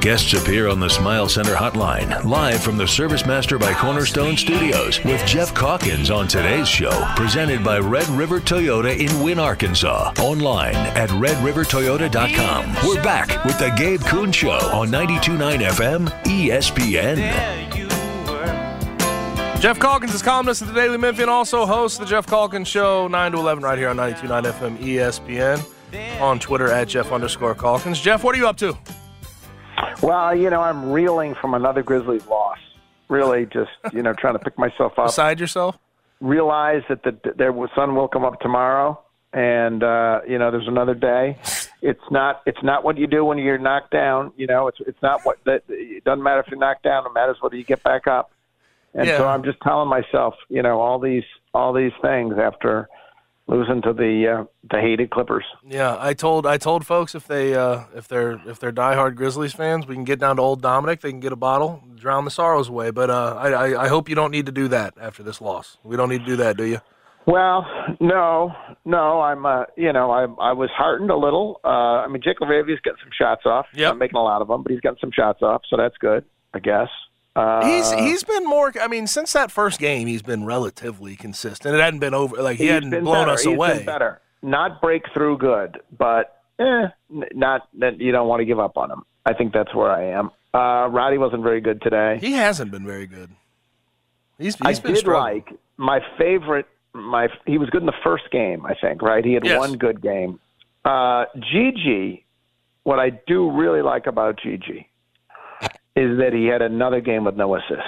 Guests appear on the Smile Center hotline, live from the Service Master by Cornerstone Studios, with Geoff Calkins on today's show, presented by Red River Toyota in Wynne, Arkansas. Online at redrivertoyota.com. We're back with the Gabe Kuhn Show on 92.9 FM ESPN. Geoff Calkins is columnist at the Daily Memphian, also hosts the Geoff Calkins Show 9 to 11 right here on 92.9 FM ESPN. On Twitter at Geoff underscore Calkins. Geoff, what are you up to? Well, you know, I'm reeling from another Grizzlies loss. Really, just you know, trying to pick myself up. Beside yourself? Realize that the their sun will come up tomorrow, and uh, you know, there's another day. It's not it's not what you do when you're knocked down. You know, it's it's not what that. It doesn't matter if you're knocked down. It matters whether you get back up. And Yeah. so I'm just telling myself, you know, all these all these things after losing to the uh, the hated Clippers. Yeah, I told I told folks if they uh, if they're if they're diehard Grizzlies fans, we can get down to Old Dominick. They can get a bottle, drown the sorrows away. But uh, I, I I hope you don't need to do that after this loss. We don't need to do that, do you? Well, no, no. I'm, uh, you know, I I was heartened a little. Uh, I mean, Jake LaRavia's getting some shots off. Not making a lot of them, but he's getting some shots off, so that's good, I guess. Uh, He's he's been more. I mean, since that first game, he's been relatively consistent. It hadn't been over. Like he hadn't blown better. us He's away. Been better, not breakthrough good, but eh, not that you don't want to give up on him. I think that's where I am. Uh, Roddy wasn't very good today. He hasn't been very good. He's he's I been did struggling. like my favorite. My he was good in the first game, I think. Right, he had Yes. one good game. Uh, Gigi, what I do really like about Gigi is that he had another game with no assists,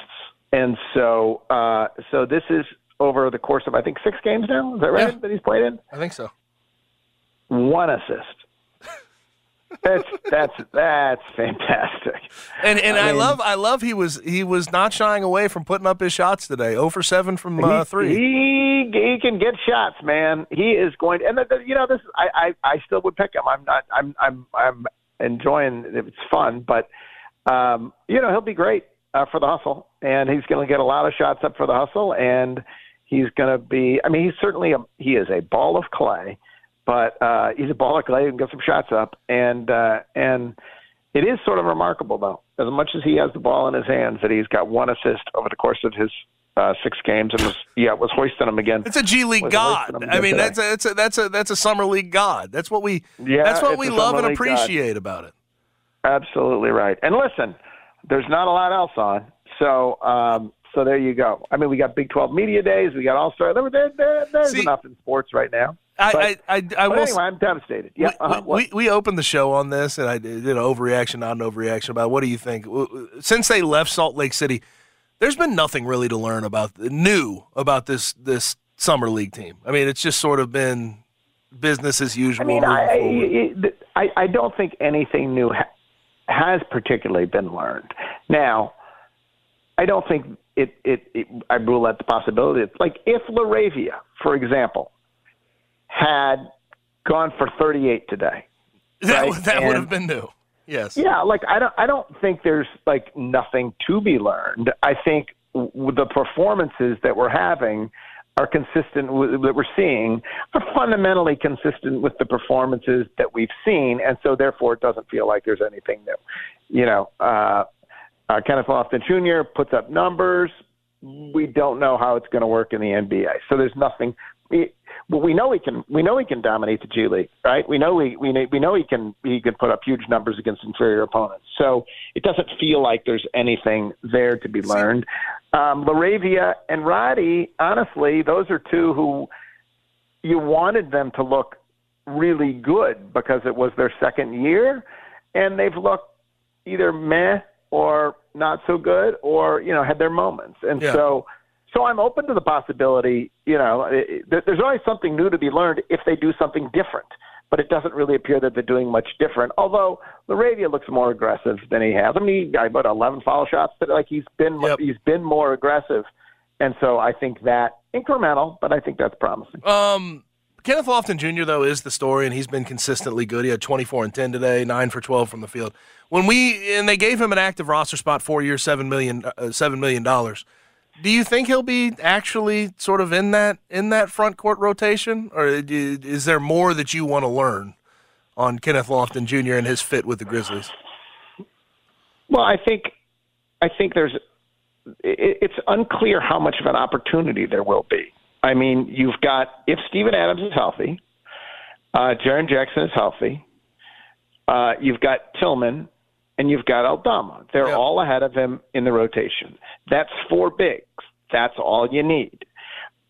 and so uh, so this is over the course of I think six games now. Is that right Yeah. that he's played in? I think so. One assist. That's that's that's fantastic. And and I, mean- love I love he was he was not shying away from putting up his shots today. 0 for seven from uh, He- three. He he can get shots, man. He is going, and the, the, you know this. is- I, I I still would pick him. I'm not. I'm I'm I'm enjoying. it. It's fun, but um, you know he'll be great uh, for the hustle, and he's going to get a lot of shots up for the hustle, and he's going to be. I mean, he's certainly a he is a ball of clay, but uh, he's a ball of clay who can get some shots up, and uh, and it is sort of remarkable though, as much as he has the ball in his hands, that he's got one assist over the course of his uh, six games, and was yeah was hoisting him again. It's a G League god. I mean, today. that's a, that's a that's a that's a summer league god. That's what we Yeah, that's what we love and league god. appreciate about it. Absolutely right. And listen, there's not a lot else on, so um, so there you go. I mean, we got Big 12 media days, we got All Star. There, there, there, there's See- enough in sports right now. I But- I I, I But will. anyway, I'm devastated. Yeah, we, uh-huh. we, we opened the show on this, and I did an overreaction, not an overreaction. About what do you think? Since they left Salt Lake City, there's been nothing really to learn about new about this this summer league team. I mean, it's just sort of been business as usual. I mean, I. I, I don't think anything new ha- has particularly been learned. Now, I don't think it, it, it I rule out the possibility. It's like if LaRavia, for example, had gone for 38 today. that right, that would have been new. Yes. Yeah, like I don't I don't think there's like nothing to be learned. I think w- the performances that we're having are consistent with, that we're seeing are fundamentally consistent with the performances that we've seen, and so therefore it doesn't feel like there's anything new. You know, uh, uh, Kenneth Lofton Jr. puts up numbers. We don't know how it's going to work in the NBA, so there's nothing well, we know he can. We know he can dominate the G League, right? We know we we we know he can. He can put up huge numbers against inferior opponents. So it doesn't feel like there's anything there to be learned. Um, LaRavia and Roddy, honestly, those are two who you wanted them to look really good because it was their second year, and they've looked either meh or not so good, or you know had their moments, and Yeah. so. So I'm open to the possibility, you know, it, it- there's always something new to be learned if they do something different. But it doesn't really appear that they're doing much different. Although LaRavia looks more aggressive than he has. I mean, he got about 11 foul shots. But like he's been, Yep. he's been more aggressive, and so I think that incremental, but I think that's promising. Um, Kenneth Lofton Jr. though is the story, and he's been consistently good. He had 24 and 10 today, nine for 12 from the field. When we and they gave him an active roster spot, four years, seven million, uh, seven million dollars. Do you think he'll be actually sort of in that in that front court rotation, or is there more that you want to learn on Kenneth Lofton Jr. and his fit with the Grizzlies? Well, I think I think there's it's unclear how much of an opportunity there will be. I mean, you've got if Steven Adams is healthy, uh, Jaren Jackson is healthy, uh, you've got Tillman, and you've got Aldama. They're Yeah. all ahead of him in the rotation. That's four bigs. That's all you need.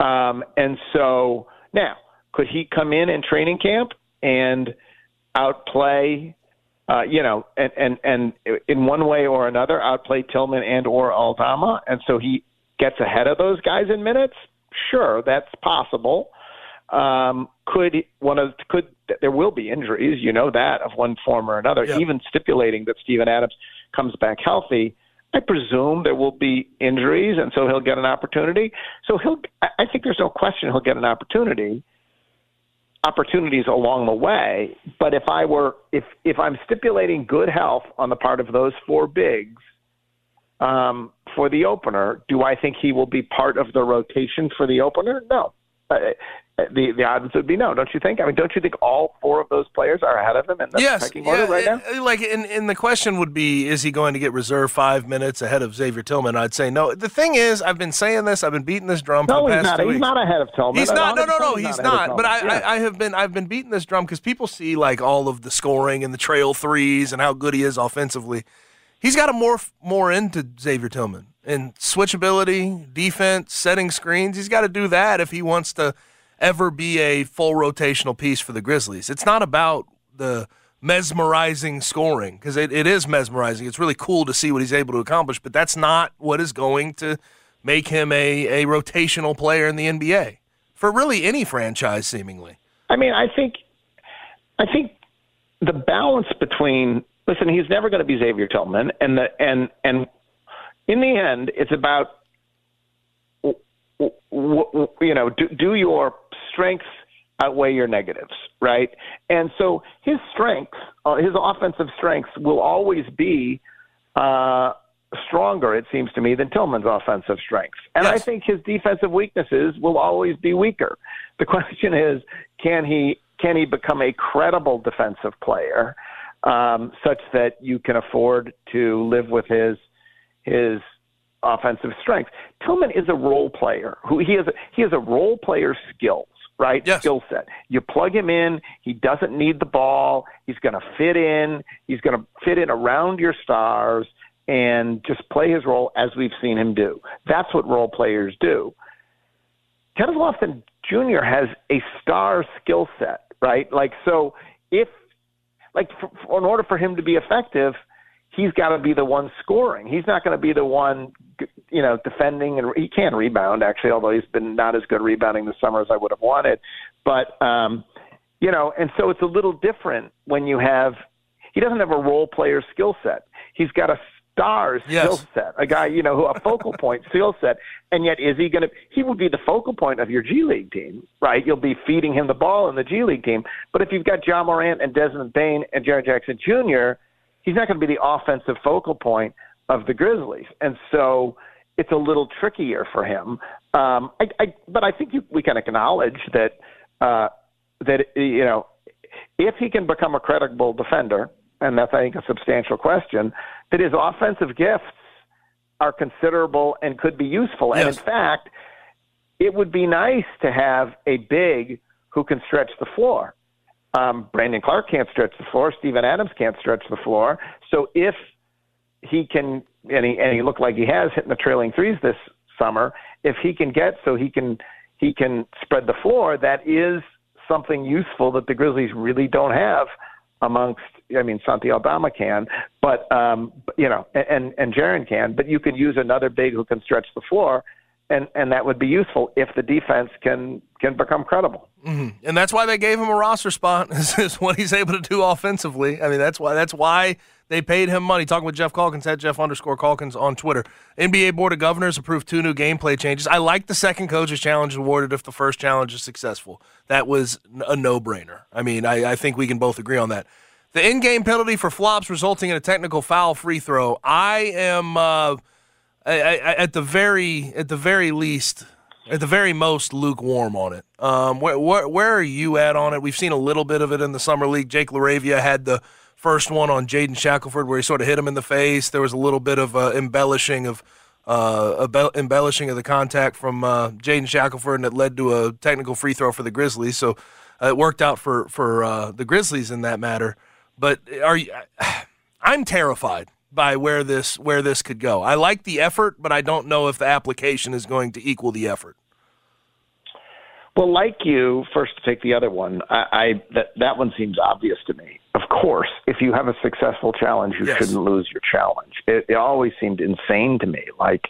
Um, and so now, could he come in in training camp and outplay? Uh, you know, and, and and in one way or another, outplay Tillman and or Aldama, and so he gets ahead of those guys in minutes. Sure, that's possible. Um, could one of could there will be injuries? You know that of one form or another. Yeah. Even stipulating that Steven Adams comes back healthy, I presume there will be injuries, and so he'll get an opportunity. So he'll. I I think there's no question he'll get an opportunity. Opportunities along the way, but if I were if if I'm stipulating good health on the part of those four bigs um, for the opener, do I think he will be part of the rotation for the opener? No. Uh, the the odds would be no, don't you think? I mean, don't you think all four of those players are ahead of him in the yes, pecking order right now? uh, Like, and, and the question would be, is he going to get reserved five minutes ahead of Xavier Tillman? I'd say no. The thing is, I've been saying this. I've been beating this drum for No, the he's past not. He's weeks. not ahead of Tillman. He's not. No, no, no. He's of not. But I, Yeah. I, I have been, I've been beating this drum because people see like all of the scoring and the trail threes and how good he is offensively. He's got to morph more into Xavier Tillman and switchability, defense, setting screens. He's got to do that if he wants to ever be a full rotational piece for the Grizzlies. It's not about the mesmerizing scoring because it, it is mesmerizing. It's really cool to see what he's able to accomplish, but that's not what is going to make him a, a rotational player in the NBA for really any franchise, seemingly. I mean, I think, I think the balance between listen, he's never going to be Xavier Tillman, and the and and in the end, it's about w- w- w- you know do, do your strengths outweigh your negatives, right? And so his strengths, uh, his offensive strengths, will always be. Uh, Stronger, it seems to me, than Tillman's offensive strengths. And I think his defensive weaknesses will always be weaker. The question is, can he can he become a credible defensive player, um, such that you can afford to live with his his offensive strength? Tillman is a role player who he has a, he has a role player skills. Right Yes. skill set. You plug him in. He doesn't need the ball. He's going to fit in. He's going to fit in around your stars and just play his role as we've seen him do. That's what role players do. Kenneth Lofton Jr. has a star skill set, right? Like, so if, like, for, for, in order for him to be effective, he's got to be the one scoring. He's not going to be the one, you know, defending, and he can rebound actually, although he's been not as good rebounding this summer as I would have wanted. But, um, you know, and so it's a little different when you have. He doesn't have a role player skill set. He's got a star Yes. skill set, a guy, you know, who a focal point skill set. And yet, is he going to? He would be the focal point of your G League team, right? You'll be feeding him the ball in the G League team. But if you've got Ja Morant and Desmond Bane and Jaren Jackson Jr., he's not going to be the offensive focal point of the Grizzlies. And so it's a little trickier for him. Um, I, I, but I think you, we can acknowledge that uh, that you know if he can become a credible defender, and that's I think a substantial question, that his offensive gifts are considerable and could be useful. And in fact, it would be nice to have a big who can stretch the floor. Um, Brandon Clarke can't stretch the floor. Steven Adams can't stretch the floor. So if he can, and he, and he looked like he has hitting the trailing threes this summer, if he can get so he can he can spread the floor, that is something useful that the Grizzlies really don't have amongst I mean Santi Aldama can, but um you know and and Jaren can, but you can use another big who can stretch the floor and and that would be useful if the defense can can become credible. Mm-hmm. And that's why they gave him a roster spot. Is, what he's able to do offensively. I mean, that's why that's why they paid him money. Talking with Geoff Calkins at Geoff underscore Calkins on Twitter. NBA Board of Governors approved two new gameplay changes. I like the second coach's challenge awarded if the first challenge is successful. That was a no brainer. I mean, I, I think we can both agree on that. The in-game penalty for flops resulting in a technical foul free throw. I am. Uh, I, I, at the very at the very least, at the very most, lukewarm on it. Um, where, where, where are you at on it? We've seen a little bit of it in the summer league. Jake LaRavia had the first one on Jaden Shackelford where he sort of hit him in the face. There was a little bit of uh, embellishing of uh, embellishing of the contact from uh, Jaden Shackelford, and it led to a technical free throw for the Grizzlies. So uh, it worked out for for uh, the Grizzlies in that matter. But are you? I'm terrified by where this where this could go. I like the effort, but I don't know if the application is going to equal the effort. Well, like you, first to take the other one, I, I that that one seems obvious to me. Of course, if you have a successful challenge, you yes. shouldn't lose your challenge. It, it always seemed insane to me. Like,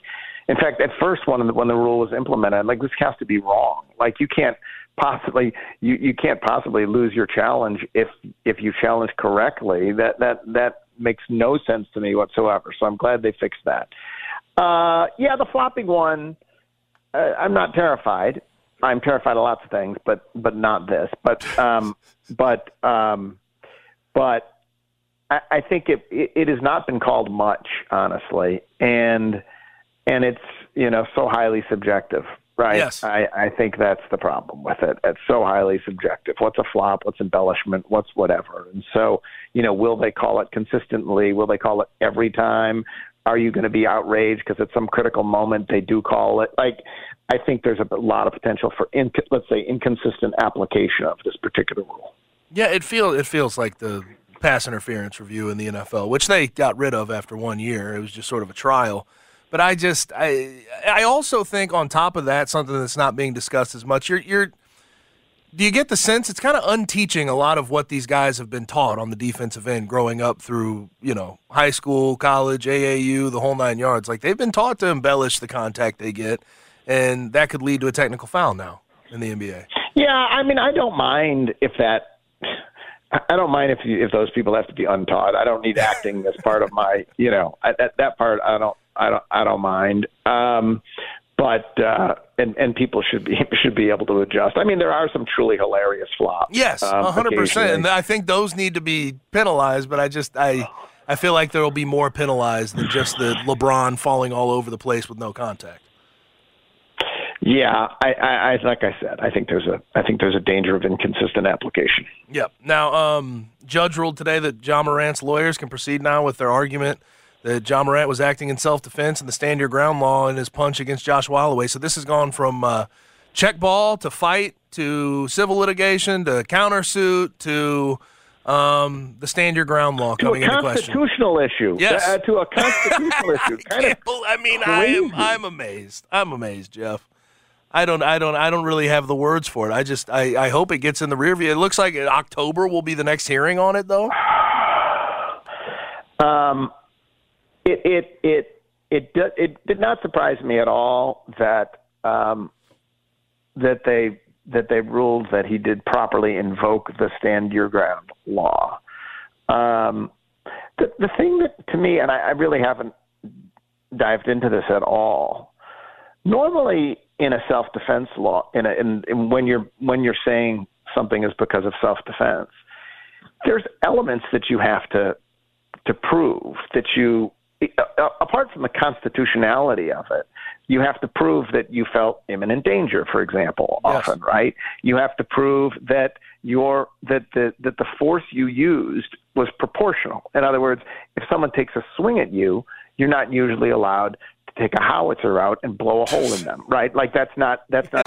in fact, at first when the, when the rule was implemented, I'm like this has to be wrong. Like, you can't possibly you you can't possibly lose your challenge if if you challenge correctly. That that that makes no sense to me whatsoever. So I'm glad they fixed that. Uh, yeah, the flopping one. Uh, I'm not terrified. I'm terrified of lots of things, but but not this. But um, but um, but I, I think it, it it has not been called much, honestly, and and it's you know so highly subjective right? Yes. I, I think that's the problem with it. It's so highly subjective. What's a flop? What's embellishment? What's whatever? And so, you know, will they call it consistently? Will they call it every time? Are you going to be outraged because at some critical moment they do call it? Like, I think there's a lot of potential for, in, let's say, inconsistent application of this particular rule. Yeah, it feels it feels like the pass interference review in the NFL, which they got rid of after one year. It was just sort of a trial. But I just I I also think on top of that something that's not being discussed as much. You're you're do you get the sense it's kind of unteaching a lot of what these guys have been taught on the defensive end growing up through, you know, high school, college, AAU, the whole nine yards. Like they've been taught to embellish the contact they get, and that could lead to a technical foul now in the NBA. Yeah, I mean, I don't mind if that. I don't mind if you, if those people have to be untaught. I don't need acting as part of my, you know, I, that that part. I don't. I don't I don't mind. Um, but uh, and and people should be should be able to adjust. I mean, there are some truly hilarious flops. Yes, um, hundred um, percent, and I think those need to be penalized. But I just I I feel like there will be more penalized than just the LeBron falling all over the place with no contact. Yeah, I, I, I like I said, I think there's a I think there's a danger of inconsistent application. Yep. Now, um, judge ruled today that Ja Morant's lawyers can proceed now with their argument that Ja Morant was acting in self defense and the stand your ground law in his punch against Josh Holloway. So this has gone from uh, check ball to fight to civil litigation to countersuit to um, the stand your ground law coming into question. Constitutional issue. Yes. Uh, to a constitutional issue. Kind of I mean, crazy. I am I'm amazed. I'm amazed, Geoff. I don't, I don't, I don't really have the words for it. I just, I, I hope it gets in the rear view. It looks like October will be the next hearing on it, though. Um, it it it it did, it did not surprise me at all that um, that they that they ruled that he did properly invoke the stand your ground law. Um, the the thing that to me, and I, I really haven't dived into this at all. Normally, in a self defense law, in, a, in, in when you're when you're saying something is because of self defense, there's elements that you have to to prove that you apart from the constitutionality of it, you have to prove that you felt imminent danger, for example, yes. often, right? You have to prove that your that the that the force you used was proportional. In other words, if someone takes a swing at you, you're not usually allowed to take a howitzer out and blow a hole in them, right? Like that's not that's not.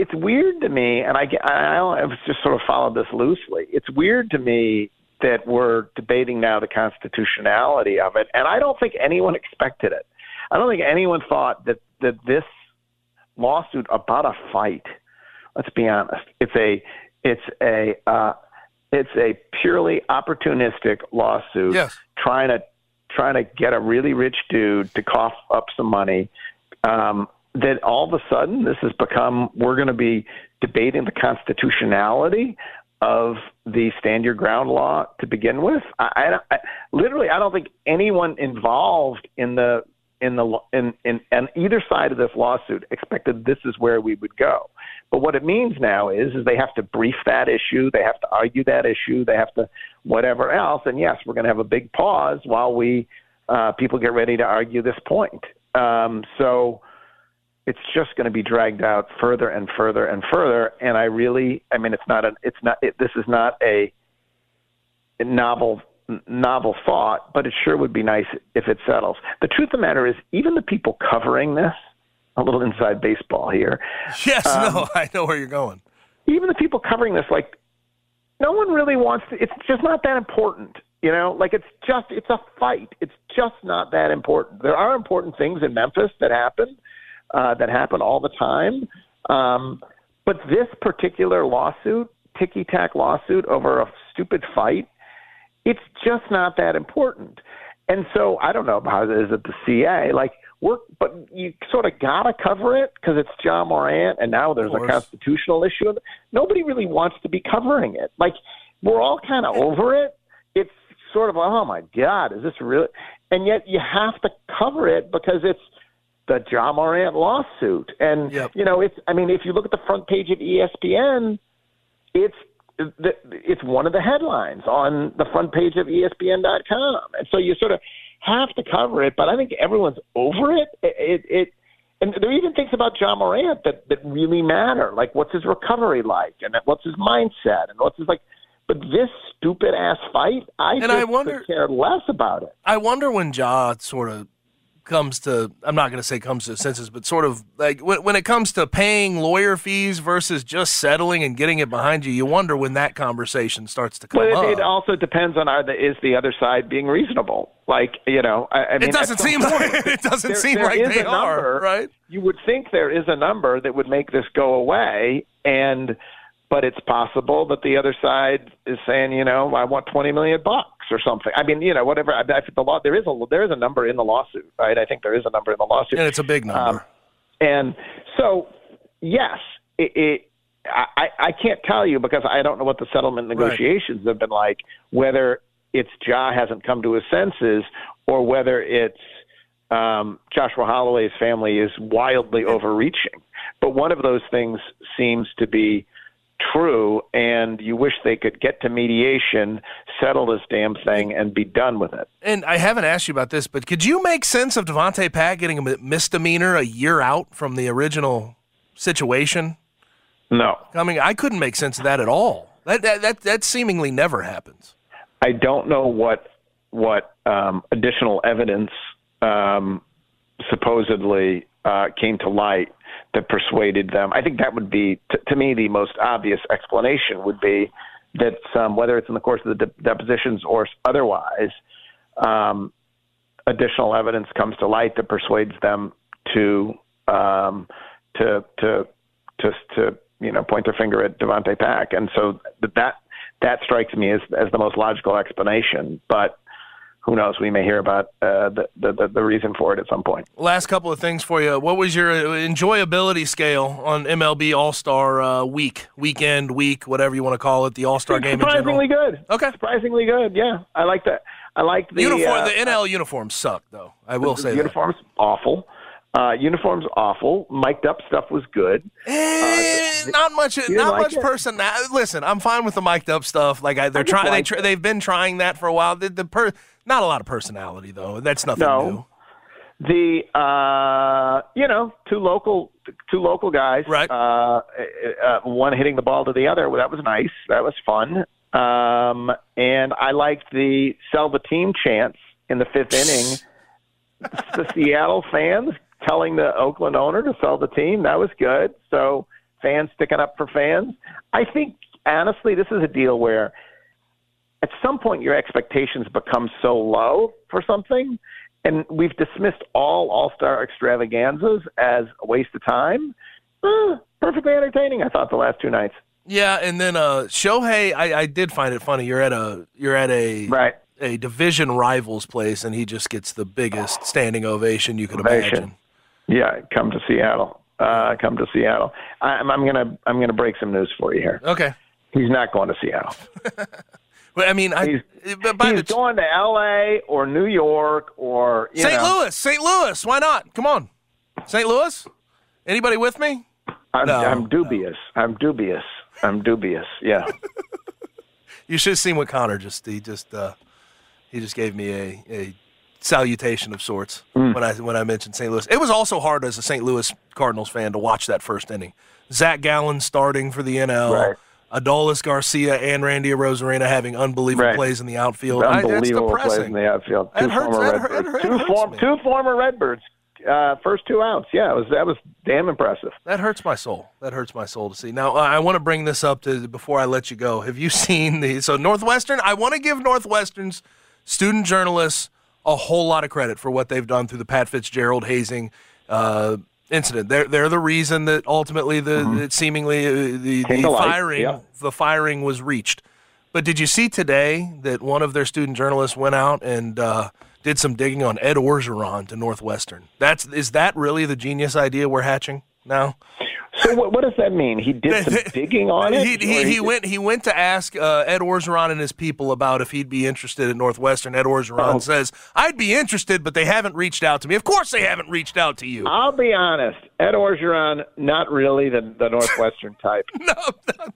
it's weird to me, and I, I, I've just sort of followed this loosely. It's weird to me that we're debating now the constitutionality of it, and I don't think anyone expected it. I don't think anyone thought that that this lawsuit about a fight. Let's be honest. It's a it's a uh, it's a purely opportunistic lawsuit yes. trying to trying to get a really rich dude to cough up some money. Um, that all of a sudden this has become we're going to be debating the constitutionality of the stand your ground law to begin with. I, I, I literally I don't think anyone involved in the in the in, in in either side of this lawsuit expected this is where we would go. But what it means now is is they have to brief that issue, they have to argue that issue, they have to whatever else. And yes, we're going to have a big pause while we uh, people get ready to argue this point. Um, so it's just going to be dragged out further and further and further. And I really, I mean, it's not a, it's not, it, this is not a novel novel thought, but it sure would be nice if it settles. The truth of the matter is, even the people covering this, a little inside baseball here. Yes, um, no, I know where you're going. Even the people covering this, like, no one really wants to, it's just not that important. You know, like it's just, it's a fight. It's just not that important. There are important things in Memphis that happen uh, that happen all the time. Um, but this particular lawsuit, ticky tack lawsuit over a stupid fight, it's just not that important. And so I don't know about it is at the CA. Like we're, but you sort of gotta cover it because it's Ja Morant, and now there's a constitutional issue. Nobody really wants to be covering it. Like we're all kind of over it. It's sort of oh my god, is this really? And yet you have to cover it because it's the Ja Morant lawsuit. And yep. you know, it's I mean, if you look at the front page of ESPN, it's it's one of the headlines on the front page of ESPN.com, and so you sort of have to cover it. But I think everyone's over it. It, it, it and there are even things about Ja Morant that that really matter, like what's his recovery like, and what's his mindset, and what's his like. But this stupid ass fight, I and I wonder, care less about it. I wonder when Ja sort of comes to I'm not going to say comes to senses, but sort of like when, when it comes to paying lawyer fees versus just settling and getting it behind you, you wonder when that conversation starts to come up. It, it also depends on are the, is the other side being reasonable. Like you know, I, I mean, it doesn't seem point, like, it doesn't there, seem there like they number, are right. You would think there is a number that would make this go away, and but it's possible that the other side is saying, you know, I want twenty million bucks or something. I mean, you know, whatever. I, I, the law there is a there is a number in the lawsuit, right? I think there is a number in the lawsuit, and it's a big number. Um, and so, yes, it, it I, I can't tell you because I don't know what the settlement negotiations right. have been like. Whether it's Ja hasn't come to his senses, or whether it's um, Joshua Holloway's family is wildly overreaching. But one of those things seems to be true, and you wish they could get to mediation, settle this damn thing, and be done with it. And I haven't asked you about this, but could you make sense of Davonte Pack getting a misdemeanor a year out from the original situation? No. I mean, I couldn't make sense of that at all. That that that, that seemingly never happens. I don't know what what um, additional evidence um, supposedly uh, came to light that persuaded them. I think that would be, t- to me, the most obvious explanation would be that um, whether it's in the course of the de- depositions or otherwise, um, additional evidence comes to light that persuades them to um, to to to to you know point their finger at Davonte Pack, and so that that strikes me as as the most logical explanation. But who knows? We may hear about uh, the, the the reason for it at some point. Last couple of things for you. What was your enjoyability scale on MLB All Star uh, Week, weekend, week, whatever you want to call it, the All Star game? Surprisingly good. Okay. Surprisingly good. Yeah, I like that. I like the uniform. Uh, the NL uniforms suck, though. I will the say uniforms that. awful. Uh, uniforms awful. Mic'd up stuff was good. Eh, uh, not much. Not like much it? person. Listen, I'm fine with the mic'd up stuff. Like I, they're trying. They tr- they've been trying that for a while. The, the per- not a lot of personality though. That's nothing no. new. The uh, you know two local two local guys. Right. Uh, uh, one hitting the ball to the other. Well, that was nice. That was fun. Um, and I liked the sell the team chance in the fifth inning. the Seattle fans telling the Oakland owner to sell the team. That was good. So fans sticking up for fans. I think honestly, this is a deal where at some point your expectations become so low for something, and we've dismissed all All Star extravaganzas as a waste of time. Eh, perfectly entertaining, I thought the last two nights. Yeah, and then uh, Shohei, I, I did find it funny. You're at a you're at a right a division rivals place, and he just gets the biggest standing ovation you could Ovation. imagine. Yeah, come to Seattle. Uh, come to Seattle. I'm, I'm gonna I'm gonna break some news for you here. Okay. He's not going to Seattle. Well, I mean, I, He's, but by he's the going to L.A. or New York or St. know. Louis, St. Louis. Why not? Come on, St. Louis. Anybody with me? I'm, No, I'm dubious. I'm dubious. I'm dubious. Yeah. You should have seen what Connor just he just uh, he just gave me a, a salutation of sorts Mm. when I when I mentioned St. Louis. It was also hard as a St. Louis Cardinals fan to watch that first inning. Zach Gallen starting for the NL. Right. Adolis Garcia and Randy Arozarena having unbelievable Right. plays in the outfield. I, Unbelievable plays in the outfield. Two hurts- former that Redbirds. that two, form, two former Redbirds. Uh, first two outs. Yeah, it was that was damn impressive. That hurts my soul. That hurts my soul to see. Now, I want to bring this up to before I let you go. Have you seen the so Northwestern? I want to give Northwestern's student journalists a whole lot of credit for what they've done through the Pat Fitzgerald hazing uh, incident. They're they're the reason that ultimately the that seemingly uh, the, Came the firing yeah. the firing was reached. But did you see today that one of their student journalists went out and uh, did some digging on Ed Orgeron to Northwestern? That's is that really the genius idea we're hatching now? So what, what does that mean? He did some digging on it. He, he, or he went he went to ask uh, Ed Orgeron and his people about if he'd be interested at Northwestern. Ed Orgeron Oh. says, "I'd be interested, but they haven't reached out to me. Of course, they haven't reached out to you. I'll be honest. Ed Orgeron, not really the, the Northwestern type. no,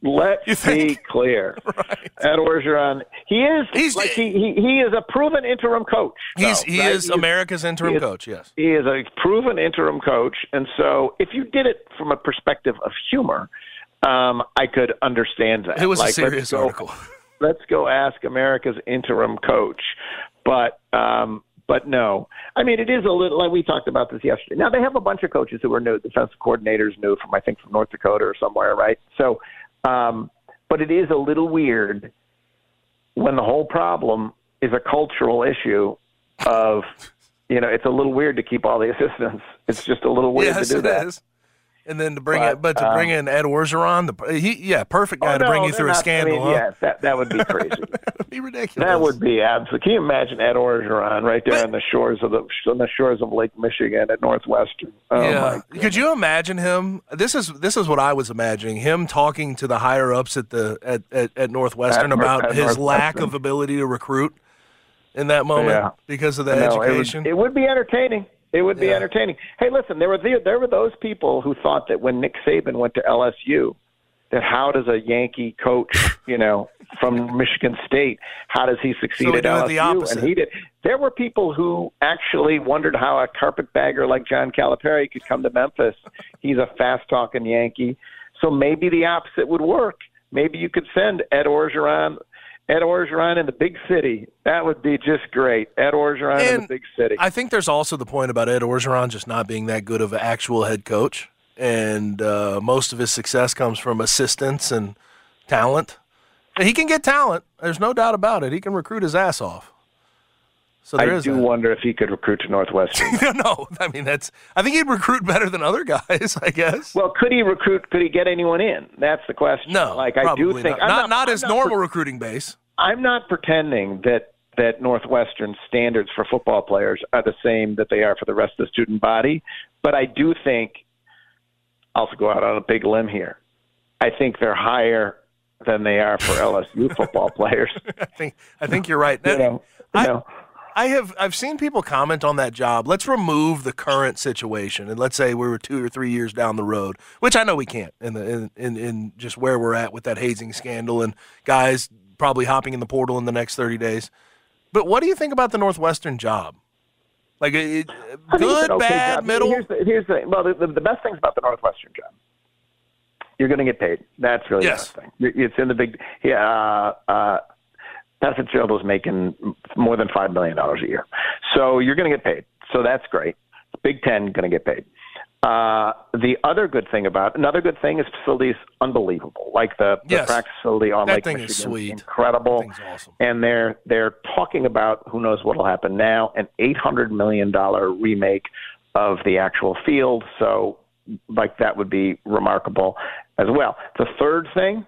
Let's be clear. Ed Orgeron, he is He's- like he, he he is a proven interim coach. he's though, he right? is America's interim he is- coach. Yes, He is a proven interim coach, and so if you did it from a perspective of humor, um, I could understand that. it was Like, a let's serious go- article. let's go ask America's interim coach. But um, but no, I mean it is a little like we talked about this yesterday. Now they have a bunch of coaches who are new, defensive coordinators new from I think from North Dakota or somewhere, right? So, um, but it is a little weird when the whole problem is a cultural issue of you know it's a little weird to keep all the assistants. It's just a little weird yes, to do it that. is. And then to bring But, it, but to bring um, in Ed Orgeron, the he, yeah, perfect guy Oh, to bring you through a not- scandal. I mean, huh? Yeah, that that would be crazy. That'd be ridiculous. That would be absolutely. Can you imagine Ed Orgeron right there on the shores of the on the shores of Lake Michigan at Northwestern? Oh yeah. Could you imagine him? This is this is what I was imagining him talking to the higher ups at the at, at, at Northwestern At about at his lack of ability to recruit in that moment Yeah. because of the No, it would- education. It would, be entertaining. It would be Yeah. entertaining. Hey, listen, there were the, there were those people who thought that when Nick Saban went to LSU, that how does a Yankee coach, you know, from Michigan State, how does he succeed So at LSU? the opposite. And he did. There were people who actually wondered how a carpetbagger like John Calipari could come to Memphis. He's a fast talking Yankee. So maybe the opposite would work. Maybe you could send Ed Orgeron Ed Orgeron in the big city. That would be just great. Ed Orgeron in the big city. I think there's also the point about Ed Orgeron just not being that good of an actual head coach, and uh, most of his success comes from assistance and talent. And he can get talent. There's no doubt about it. He can recruit his ass off. So I do that. wonder if he could recruit to Northwestern. no, I mean that's. I think he'd recruit better than other guys. I guess. well, could he recruit? Could he get anyone in? That's the question. No, like I do think not. I'm not, not his normal pre- recruiting base. I'm not pretending that that Northwestern standards for football players are the same that they are for the rest of the student body, but I do think I'll go out on a big limb here. I think they're higher than they are for LSU football players. I think. I think you're right. You know, you I- know. I have I've seen people comment on that job. Let's remove the current situation, and let's say we were two or three years down the road, which I know we can't, in the in, in, in just where we're at with that hazing scandal and guys probably hopping in the portal in the next thirty days. But what do you think about the Northwestern job? Like, it, good, okay bad, job. middle. Here's the, here's the well, the, the, the best things about the Northwestern job. You're going to get paid. That's really Yes. the best thing. It's in the big. Yeah, uh, uh, Pat Fitzgerald was making more than five million dollars a year, so you're going to get paid. So that's great. Big Ten going to get paid. Uh, the other good thing about another good thing is facilities unbelievable. Like the, the Yes. practice facility on That Lake thing is sweet. incredible. Awesome. And they're they're talking about who knows what will happen now, an eight hundred million dollar remake of the actual field. So like that would be remarkable as well. The third thing,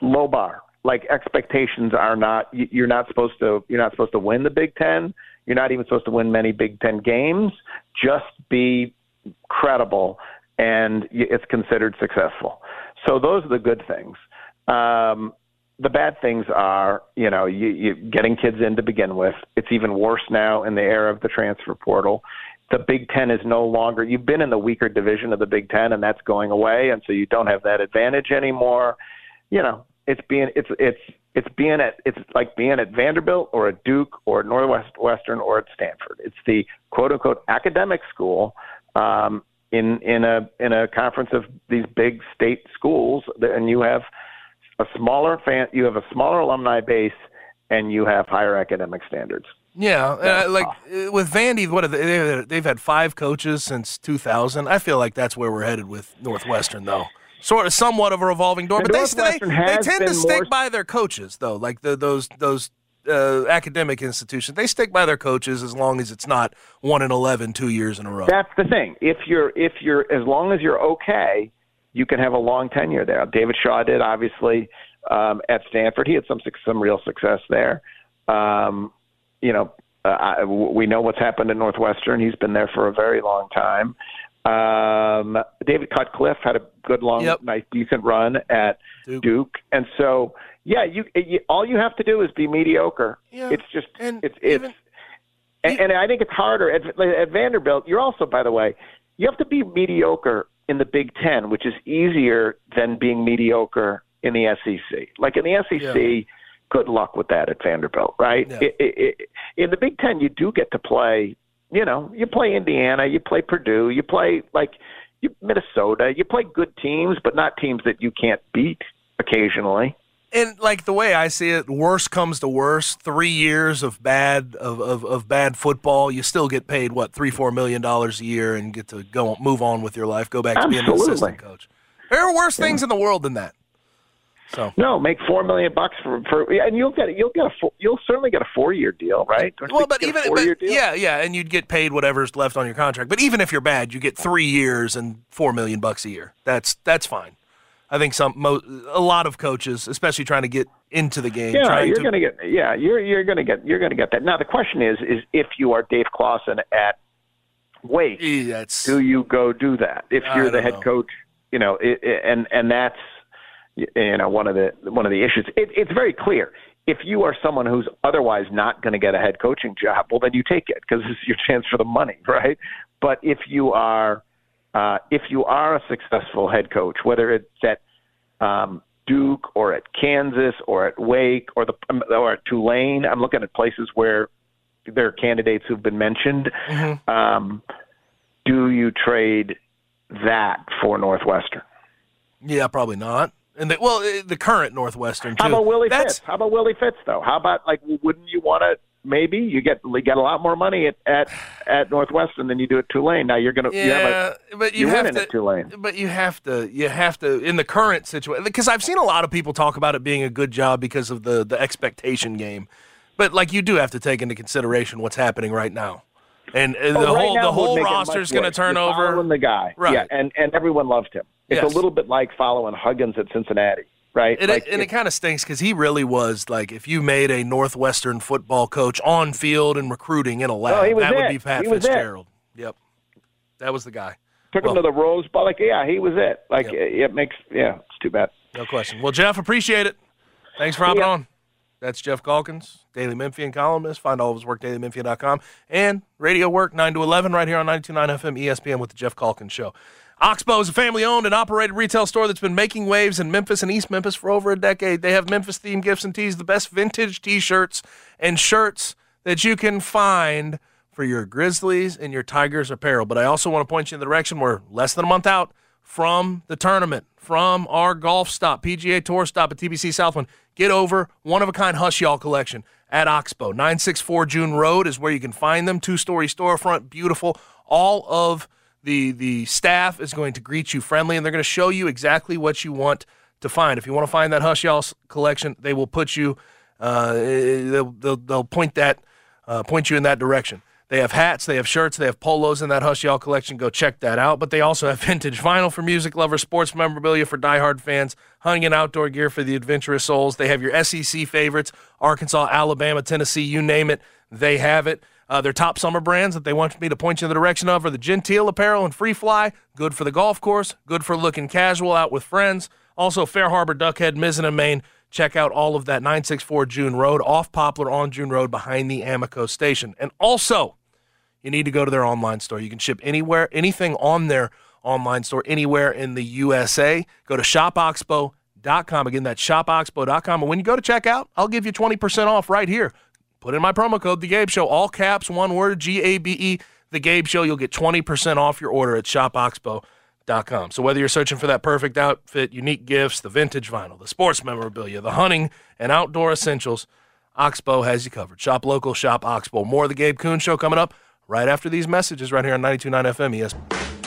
low bar. Like expectations are not you- you're not supposed to you're not supposed to win the Big 10. You're not even supposed to win many Big 10 games. Just be credible and it's considered successful. So those are the good things. Um, the bad things are, you know, you, you getting kids in to begin with. It's even worse now in the era of the transfer portal. The Big Ten is no longer. You've been in the weaker division of the Big Ten, and that's going away, and so you don't have that advantage anymore. You know, it's being it's it's it's being at it's like being at Vanderbilt or at Duke or at Northwestern or at Stanford. It's the quote unquote academic school um, in in a in a conference of these big state schools, and you have a smaller fan, you have a smaller alumni base, and you have higher academic standards. Yeah, uh, like uh, with Vandy, what are they, they've had five coaches since 2000. I feel like that's where we're headed with Northwestern, though. Sort of, somewhat of a revolving door, And but they, they, they tend to stick more- by their coaches, though. Like the, those those uh, academic institutions, they stick by their coaches as long as it's not one and 11 two years in a row. That's the thing. If you're if you're as long as you're okay, you can have a long tenure there. David Shaw did obviously um, at Stanford. He had some some real success there. Um, you know, uh, I, we know what's happened in Northwestern. He's been there for a very long time. Um, David Cutcliffe had a good, long, Yep. nice, decent run at Duke. Duke. and so yeah, you, you all you have to do is be mediocre. Yeah, It's just and it's it's even- and, and I think it's harder at, at Vanderbilt. You're also, by the way, you have to be mediocre in the Big Ten, which is easier than being mediocre in the SEC. Like in the SEC, Yeah. good luck with that at Vanderbilt, right? Yeah. I- I- I- in the Big Ten, you do get to play. You know, you play Indiana, you play Purdue, you play like you, Minnesota, you play good teams, but not teams that you can't beat occasionally. and like the way I see it, worst comes to worst. Three years of bad of, of, of bad football, you still get paid what three four million dollars a year and get to go move on with your life, go back to being an assistant coach. There are worse things in the world than that. So No, make four million bucks for, for and you'll get you'll get a four, you'll certainly get a four year deal, right? Don't well, but even get a four-year but, yeah, yeah, and you'd get paid whatever's left on your contract. But even if you're bad, you get three years and four million bucks a year. That's that's fine. I think some mo- a lot of coaches, especially trying to get into the game, Yeah, you're to going to get. Yeah, you're you're going to get you're going to get that. Now the question is, is if you are Dave Clawson at Wake, Yeah, do you go do that? If I you're the head know. coach, you know, it, it, and and that's you know one of the one of the issues. It, it's very clear. If you are someone who's otherwise not going to get a head coaching job, well, then you take it because it's your chance for the money, right? But if you are uh, if you are a successful head coach, whether it's at um, Duke or at Kansas or at Wake or the or at Tulane, I'm looking at places where there are candidates who've been mentioned. Mm-hmm. Um, do you trade that for Northwestern? Yeah, probably not. And the, well, eh, the current Northwestern too. How about Willie That's Fritz? How about Willie Fritz though? How about like wouldn't you want to maybe you get you get a lot more money at at, at Northwestern than you do at Tulane. Now you're gonna you have yeah, a, but you have to. at Tulane. But you have to. You have to in the current situation because I've seen a lot of people talk about it being a good job because of the the expectation game. But like you do have to take into consideration what's happening right now, and, and Oh, the right whole the whole roster's much going to turn You're over. The guy, Right. Yeah, and and everyone loved him. It's Yes. a little bit like following Huggins at Cincinnati, right? It, like, and it kind of stinks because he really was like if you made a Northwestern football coach on field and recruiting in a lab, Oh, that would be Pat He. Fitzgerald. Yep, that was the guy. took him to the Rose Bowl. Like, yeah, he was it. Like, Yep. it, it makes yeah, it's too bad. No question. Well, Geoff, appreciate it. Thanks for hopping ya. on. That's Geoff Calkins, Daily Memphian columnist. Find all of his work, dailymemphian.com. And radio work, 9 to 11, right here on 92.9 FM ESPN with the Geoff Calkins Show. Oxbow is a family owned and operated retail store that's been making waves in Memphis and East Memphis for over a decade. They have Memphis themed gifts and tees, the best vintage t shirts and shirts that you can find for your Grizzlies and your Tigers apparel. But I also want to point you in the direction we're less than a month out from the tournament, from our golf stop, PGA Tour stop at TPC Southwind. Get over one of a kind Hush Y'all collection at Oxbow. 964 June Road is where you can find them. Two story storefront, beautiful. All of the the staff is going to greet you friendly and they're going to show you exactly what you want to find. If you want to find that Hush Y'all collection, they will put you, uh, they'll, they'll, they'll point that, uh, point you in that direction. They have hats, they have shirts, they have polos in that Hush Y'all collection. Go check that out. But they also have vintage vinyl for music lovers, sports memorabilia for diehard fans, hunting and outdoor gear for the adventurous souls. They have your SEC favorites, Arkansas, Alabama, Tennessee, you name it, they have it. Uh, their top summer brands that they want me to point you in the direction of are the Genteel apparel and Free Fly. Good for the golf course, good for looking casual out with friends. Also, Fair Harbor, Duckhead, Mizzen, and Main. Check out all of that 964 June Road, off Poplar on June Road behind the Amico station. And also, you need to go to their online store. You can ship anywhere, anything on their online store, anywhere in the USA. Go to shopoxbow.com. Again, that's shopoxbow.com. And when you go to checkout, I'll give you 20% off right here. Put in my promo code, The Gabe Show, all caps, one word, G A B E, The Gabe Show. You'll get 20% off your order at shopoxbow.com. So whether you're searching for that perfect outfit, unique gifts, the vintage vinyl, the sports memorabilia, the hunting and outdoor essentials, Oxbow has you covered. Shop local, shop Oxbow. More of The Gabe Kuhn Show coming up right after these messages right here on 92.9 FM ESPN.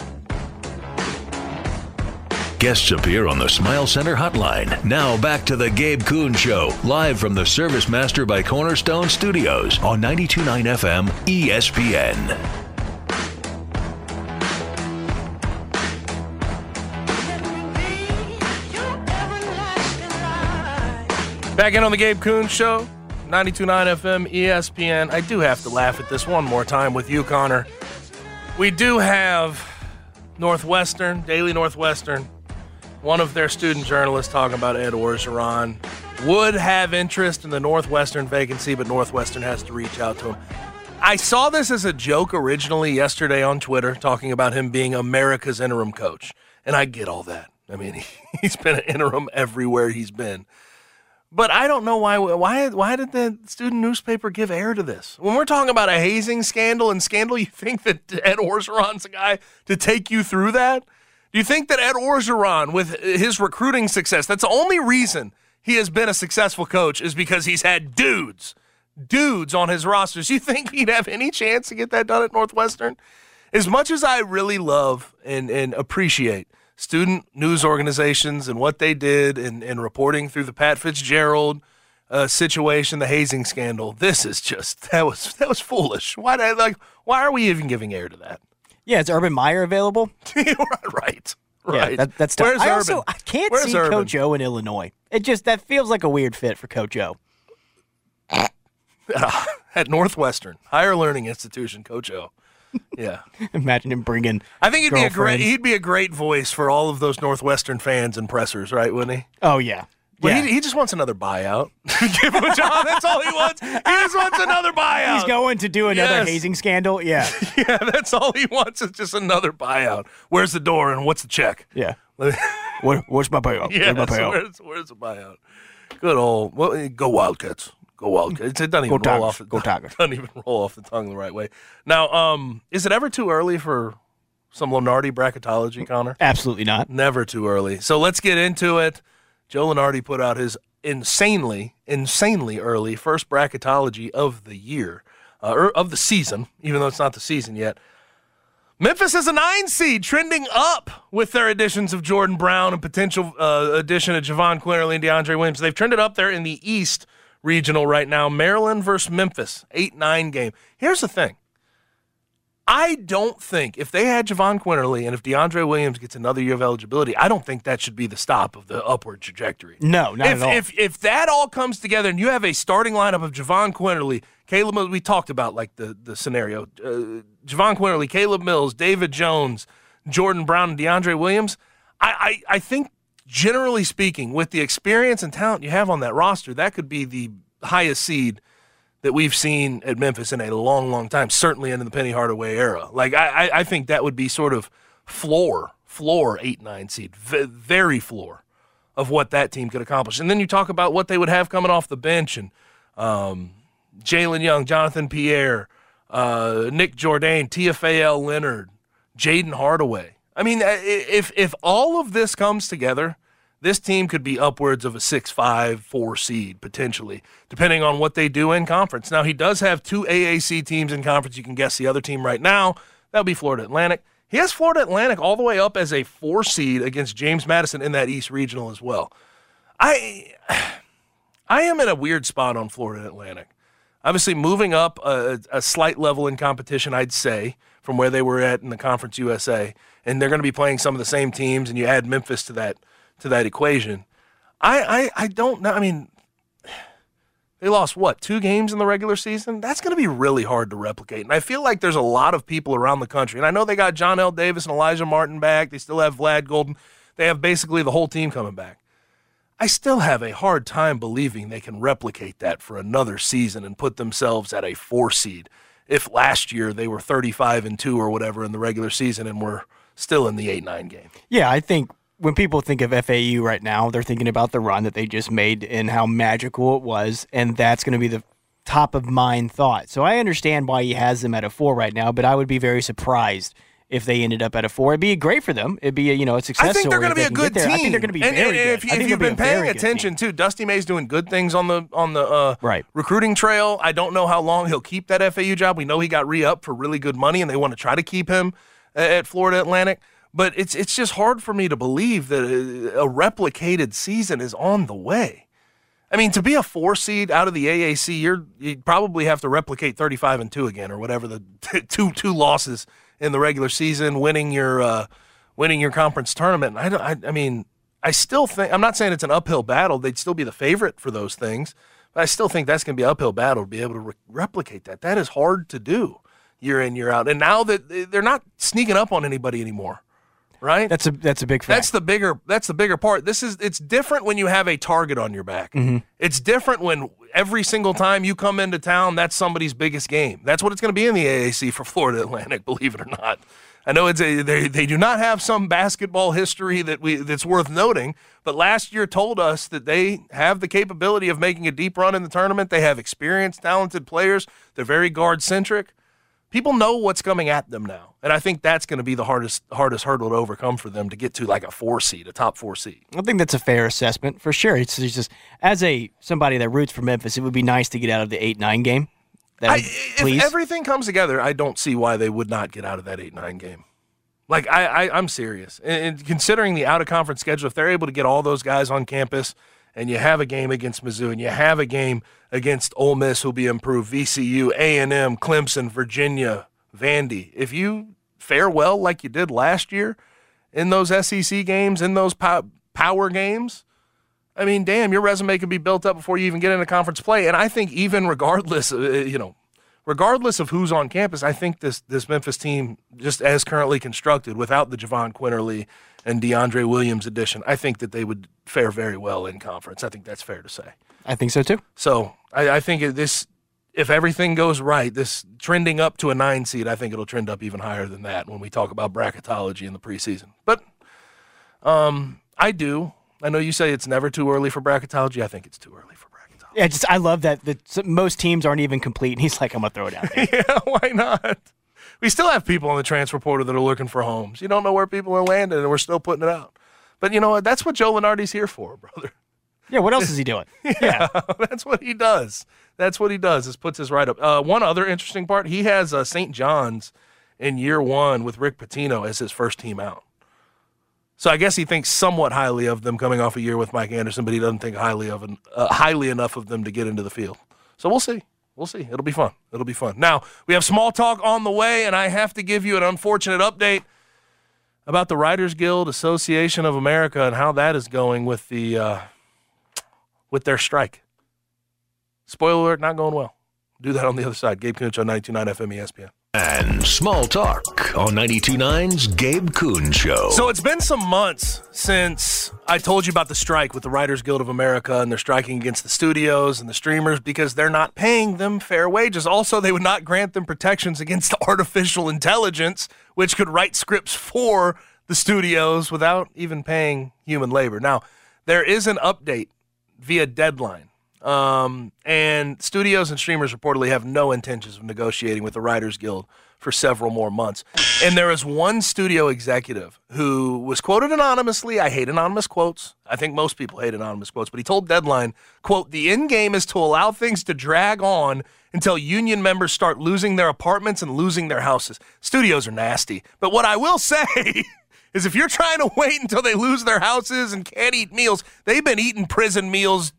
Guests appear on the Smile Center hotline. Now back to the Gabe Kuhn Show, live from the Service Master by Cornerstone Studios on 92.9 FM ESPN. Back in on the Gabe Kuhn Show, 92.9 FM ESPN. I do have to laugh at this one more time with you, Connor. We do have Northwestern, Daily Northwestern, one of their student journalists talking about Ed Orgeron. Would have interest in the Northwestern vacancy, but Northwestern has to reach out to him. I saw this as a joke originally yesterday on Twitter, talking about him being America's interim coach. And I get all that. I mean, he's been an interim everywhere he's been. But I don't know why why why did the student newspaper give air to this? When we're talking about a hazing scandal and scandal, you think that Ed Orgeron's a guy to take you through that? Do you think that Ed Orgeron, with his recruiting success, that's the only reason he has been a successful coach is because he's had dudes, dudes on his rosters. You think he'd have any chance to get that done at Northwestern? As much as I really love and, and appreciate student news organizations and what they did in, in reporting through the Pat Fitzgerald uh, situation, the hazing scandal, this is just that was that was foolish. Why like why are we even giving air to that? Yeah, is Urban Meyer available? right. Yeah, Right. that, that's tough. Where's I also I can't Where's see Urban? Coach O in Illinois. It just that feels like a weird fit for Coach ah, O. at Northwestern, higher learning institution, Coach O. Yeah, Imagine him bringing. I think he'd be a great he'd be a great voice for all of those Northwestern fans and pressers, right? Wouldn't he? Oh yeah, But Yeah. he, he just wants another buyout. Give him a job. That's all he wants. He just wants another buyout. He's going to do another Yes. hazing scandal. Yeah. Yeah, that's all he wants is just another buyout. Where's the door and what's the check? Yeah. What, what's my payout? Yeah, Where's my so payout? where's, where's the buyout? Good old well, go Wildcats. Go Wildcats. It doesn't even Go roll off. The, Go Tigers. Doesn't even roll off the tongue the right way. Now, um, is it ever too early for some Lunardi bracketology, Connor? Absolutely not. Never too early. So let's get into it. Joe Lunardi put out his insanely, insanely early first bracketology of the year, uh, or of the season, even though it's not the season yet. Memphis is a nine seed, trending up with their additions of Jordan Brown and potential uh, addition of Jahvon Quinerly and DeAndre Williams. They've trended up there in the East regional right now. Maryland versus Memphis, 8 9 game. Here's the thing I don't think if they had Jahvon Quinerly and if DeAndre Williams gets another year of eligibility, I don't think that should be the stop of the upward trajectory. No, not if, at all. If if that all comes together and you have a starting lineup of Jahvon Quinerly, Caleb, Mills, we talked about like the the scenario, uh, Jahvon Quinerly, Caleb Mills, David Jones, Jordan Brown, and DeAndre Williams. I, I I think generally speaking, with the experience and talent you have on that roster, that could be the highest seed that we've seen at Memphis in a long, long time. Certainly in the Penny Hardaway era. Like I, I, think that would be sort of floor, floor eight nine seed, v- very floor of what that team could accomplish. And then you talk about what they would have coming off the bench and um, Jalen Young, Jonathan Pierre, uh, Nick Jourdain, TFAL Leonard, Jayden Hardaway. I mean, if if all of this comes together, this team could be upwards of a six, five, four seed potentially, depending on what they do in conference. Now he does have two AAC teams in conference. You can guess the other team right now. That'll be Florida Atlantic. He has Florida Atlantic all the way up as a four seed against James Madison in that East Regional as well. I I am in a weird spot on Florida Atlantic. Obviously, moving up a, a slight level in competition, I'd say, from where they were at in the Conference USA, and they're going to be playing some of the same teams, and you add Memphis to that to that equation. I I, I don't know. I mean, they lost what two games in the regular season? That's going to be really hard to replicate. And I feel like there's a lot of people around the country, and I know they got Johnell Davis and Alijah Martin back. They still have Vlad Goldin. They have basically the whole team coming back. I still have a hard time believing they can replicate that for another season and put themselves at a four seed. If last year they were 35 and 2 or whatever in the regular season and were still in the 8 9 game. Yeah, I think when people think of FAU right now, they're thinking about the run that they just made and how magical it was, and that's going to be the top of mind thought. So I understand why he has them at a four right now, but I would be very surprised if they ended up at a four. It'd be great for them. It'd be a, you know a success I think they're going to be a good team. I think they're going to be and, very and good. If, I think if you've been paying attention too, Dusty May's doing good things on the on the uh, Right. recruiting trail. I don't know how long he'll keep that FAU job. We know he got re up for really good money, and they want to try to keep him at Florida Atlantic. But it's it's just hard for me to believe that a, a replicated season is on the way. I mean, to be a four seed out of the AAC, you're you probably have to replicate 35 and two again, or whatever the two two losses in the regular season, winning your uh, winning your conference tournament. I, I I mean, I still think I'm not saying it's an uphill battle. They'd still be the favorite for those things, but I still think that's going to be an uphill battle to be able to re- replicate that. That is hard to do year in year out. And now that they're not sneaking up on anybody anymore, right? That's a that's a big fact. That's the bigger that's the bigger part. This is it's different when you have a target on your back. Mm-hmm. It's different when every single time you come into town, that's somebody's biggest game. That's what it's going to be in the AAC for Florida Atlantic, believe it or not. I know it's a, they they do not have some basketball history that we that's worth noting, but last year told us that they have the capability of making a deep run in the tournament. They have experienced, talented players. They're very guard centric people know what's coming at them now, and I think that's going to be the hardest hardest hurdle to overcome for them to get to like a four seed, a top four seed. I think that's a fair assessment for sure. It's, it's just as a somebody that roots for Memphis, it would be nice to get out of the eight nine game. That I, would- if please. everything comes together, I don't see why they would not get out of that eight nine game. Like I, I I'm serious, and, and considering the out of conference schedule, if they're able to get all those guys on campus, and you have a game against Mizzou, and you have a game against Ole Miss, who'll be improved, VCU, A and M, Clemson, Virginia, Vandy. If you fare well like you did last year in those SEC games, in those pow- power games, I mean, damn, your resume could be built up before you even get into conference play. And I think even regardless, you know, regardless of who's on campus, I think this this Memphis team, just as currently constructed, without the Jahvon Quinerly and DeAndre Williams addition, I think that they would fare very well in conference. I think that's fair to say. I think so too. So I, I think this, if everything goes right, this trending up to a nine seed, I think it'll trend up even higher than that when we talk about bracketology in the preseason. But um, I do. I know you say it's never too early for bracketology. I think it's too early. Yeah, just I love that the, most teams aren't even complete, and he's like, "I'm gonna throw it out." There. yeah, why not? We still have people on the transfer portal that are looking for homes. You don't know where people are landing, and we're still putting it out. But you know what? That's what Joe Lunardi's here for, brother. yeah, what else is he doing? Yeah, that's what he does. That's what he does. Is puts his right up. Uh, one other interesting part: he has uh, St. John's in year one with Rick Pitino as his first team out. So I guess he thinks somewhat highly of them coming off a year with Mike Anderson, but he doesn't think highly of uh, highly enough of them to get into the field. So we'll see. We'll see. It'll be fun. It'll be fun. Now we have small talk on the way, and I have to give you an unfortunate update about the Writers Guild Association of America and how that is going with the uh, with their strike. Spoiler alert, not going well. Do that on the other side. Gabe Kuhn on 92.9 FM ESPN. And Small Talk on 92.9's Gabe Kuhn Show. So it's been some months since I told you about the strike with the Writers Guild of America, and they're striking against the studios and the streamers because they're not paying them fair wages. Also, they would not grant them protections against artificial intelligence, which could write scripts for the studios without even paying human labor. Now, there is an update via deadline. Um, and studios and streamers reportedly have no intentions of negotiating with the Writers Guild for several more months. And there is one studio executive who was quoted anonymously. I hate anonymous quotes. I think most people hate anonymous quotes, but he told Deadline, quote, the end game is to allow things to drag on until union members start losing their apartments and losing their houses. Studios are nasty. But what I will say is if you're trying to wait until they lose their houses and can't eat meals, they've been eating prison meals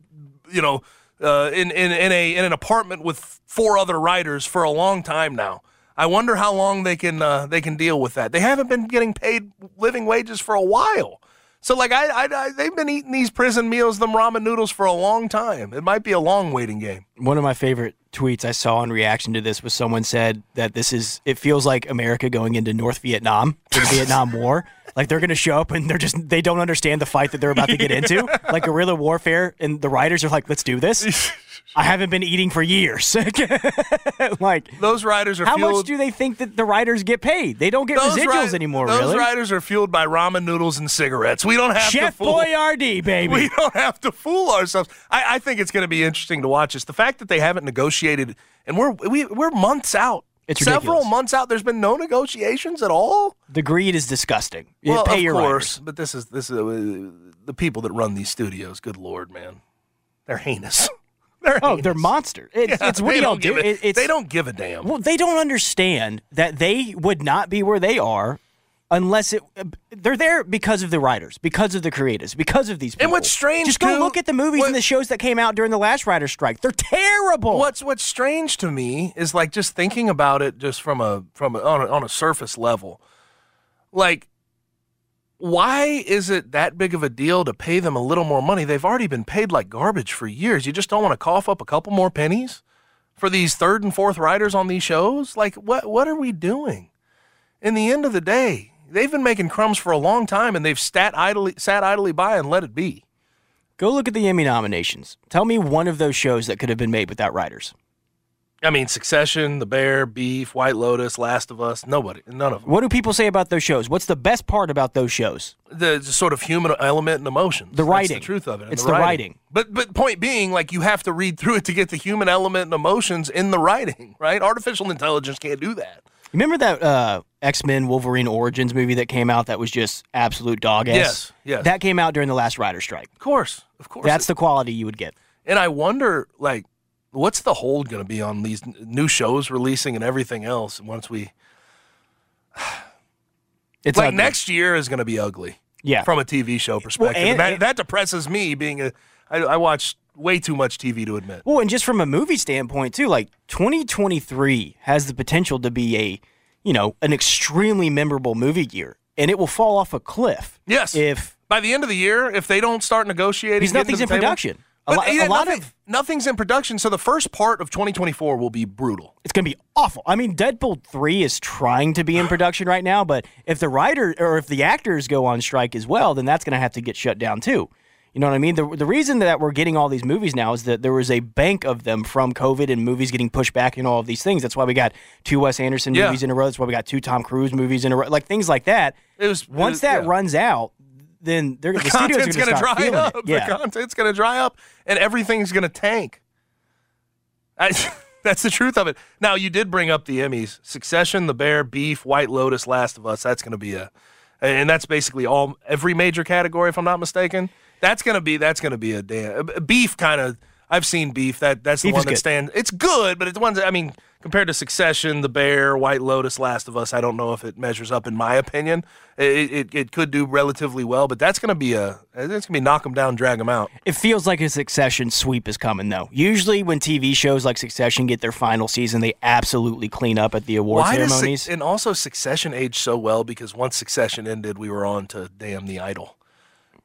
you know, uh, in, in, in a in an apartment with four other writers for a long time now. I wonder how long they can uh, they can deal with that. They haven't been getting paid living wages for a while. So like I, I, I they've been eating these prison meals, them ramen noodles for a long time. It might be a long waiting game. One of my favorite tweets I saw in reaction to this was someone said that this is it feels like America going into North Vietnam for the Vietnam War. Like they're gonna show up and they're just they don't understand the fight that they're about to get into. Like guerrilla warfare and the writers are like, let's do this. I haven't been eating for years. like Those writers are how fueled. much do they think that the writers get paid? They don't get residuals ri- anymore, Those really. writers are fueled by ramen noodles and cigarettes. We don't have Chef to fool. Boyardee, baby. We don't have to fool ourselves. I, I think it's going to be interesting to watch this. The fact that they haven't negotiated, and we're we, we're months out. It's several ridiculous. months out. There's been no negotiations at all. the greed is disgusting. You well, pay of your course, writers. but this is this is uh, the people that run these studios. Good lord, man, they're heinous. Oh, they're Oh, they're monsters. It's, Yeah, it's what they do y'all do? It- it's, they don't give a damn. Well, they don't understand that they would not be where they are unless it. They're there because of the writers, because of the creators, because of these people. And what's strange, Just go too- look at the movies what- and the shows that came out during the last writer strike. They're terrible. What's what's strange to me is like just thinking about it just from a from a, on a, on a surface level. Like why is it that big of a deal to pay them a little more money? They've already been paid like garbage for years. You just don't want to cough up a couple more pennies for these third and fourth writers on these shows? Like what what are we doing? In the end of the day, they've been making crumbs for a long time and they've sat idly sat idly by and let it be. Go look at the Emmy nominations. Tell me one of those shows that could have been made without writers. I mean, Succession, The Bear, Beef, White Lotus, Last of Us, nobody, none of them. What do people say about those shows? What's the best part about those shows? the sort of human element and emotions. The That's writing. the truth of it. It's the writing. But but point being, like you have to read through it to get the human element and emotions in the writing, right? Artificial intelligence can't do that. Remember that uh, X Men Wolverine Origins movie that came out that was just absolute dog ass? Yes, yes. That came out during the last writer strike. Of course, of course. That's the quality you would get. and I wonder, like, what's the hold going to be on these new shows releasing and everything else once we It's like ugly. next year is going to be ugly. Yeah. from a TV show perspective. and- and that, and- that depresses me. Being a, I, I watch way too much TV to admit. Well, and just from a movie standpoint too, like 2023 has the potential to be a, you know, an extremely memorable movie year, and it will fall off a cliff. Yes. If By the end of the year, if they don't start negotiating, Because nothing's in table- production. A, But, lo- yeah, a lot nothing- of nothing's in production, so the first part of 2024 will be brutal. it's going to be awful. I mean, Deadpool 3 is trying to be in production right now, but if the writer or if the actors go on strike as well, then that's going to have to get shut down too. You know what I mean? The, the reason that we're getting all these movies now is that there was a bank of them from COVID and movies getting pushed back and all of these things. That's why we got two Wes Anderson Yeah. movies in a row. That's why we got two Tom Cruise movies in a row. Like things like that. It was Once it was- that yeah. runs out, then they're, the, the studios content's going to dry up. Yeah. The content's going to dry up, and everything's going to tank. I, that's the truth of it. Now, you did bring up the Emmys: Succession, The Bear, Beef, White Lotus, Last of Us. That's going to be a, and that's basically all every major category, if I'm not mistaken. That's going to be that's going to be a damn Beef kind of. I've seen Beef. That that's the Beef one that good. stands. It's good, but it's one that I mean, compared to Succession, The Bear, White Lotus, Last of Us, I don't know if it measures up. In my opinion, it it, it could do relatively well, but that's going to be a it's going to be knock them down, drag them out. It feels like a Succession sweep is coming, though. Usually, when TV shows like Succession get their final season, they absolutely clean up at the award Why ceremonies. Suc- and also Succession aged so well because once Succession ended, we were on to damn the Idol.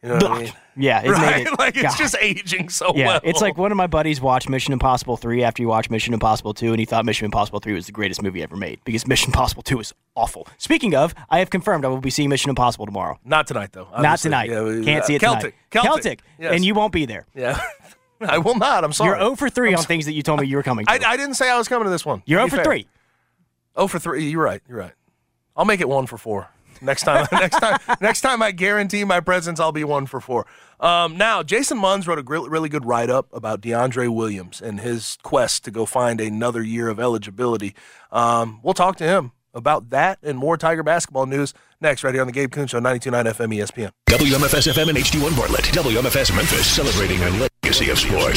You know I mean? yeah, it right? made it. like it's God. just aging so yeah, well. it's like one of my buddies watched Mission Impossible 3 after he watched Mission Impossible 2, and he thought Mission Impossible 3 was the greatest movie ever made because Mission Impossible 2 is awful. Speaking of, I have confirmed I will be seeing Mission Impossible tomorrow. not tonight though. Not tonight. Yeah, we- Can't uh, see it Celtic. tonight. Celtic. Yes. and you won't be there. Yeah, I will not. I'm sorry. You're 0 for 3 on things that you told me you were coming to. I, I didn't say I was coming to this one. You're To 0 for fair. 3. Oh for three. You're right. You're right. I'll make it one for four next time. next time. Next time, I guarantee my presence. I'll be one for four. Um, now, Jason Munz wrote a gr- really good write up about DeAndre Williams and his quest to go find another year of eligibility. Um, we'll talk to him about that and more Tiger basketball news next, right here on the Gabe Kuhn Show, 92.9 FM ESPN. WMFS FM and HD1 Bartlett. WMFS Memphis, celebrating a legacy of sports.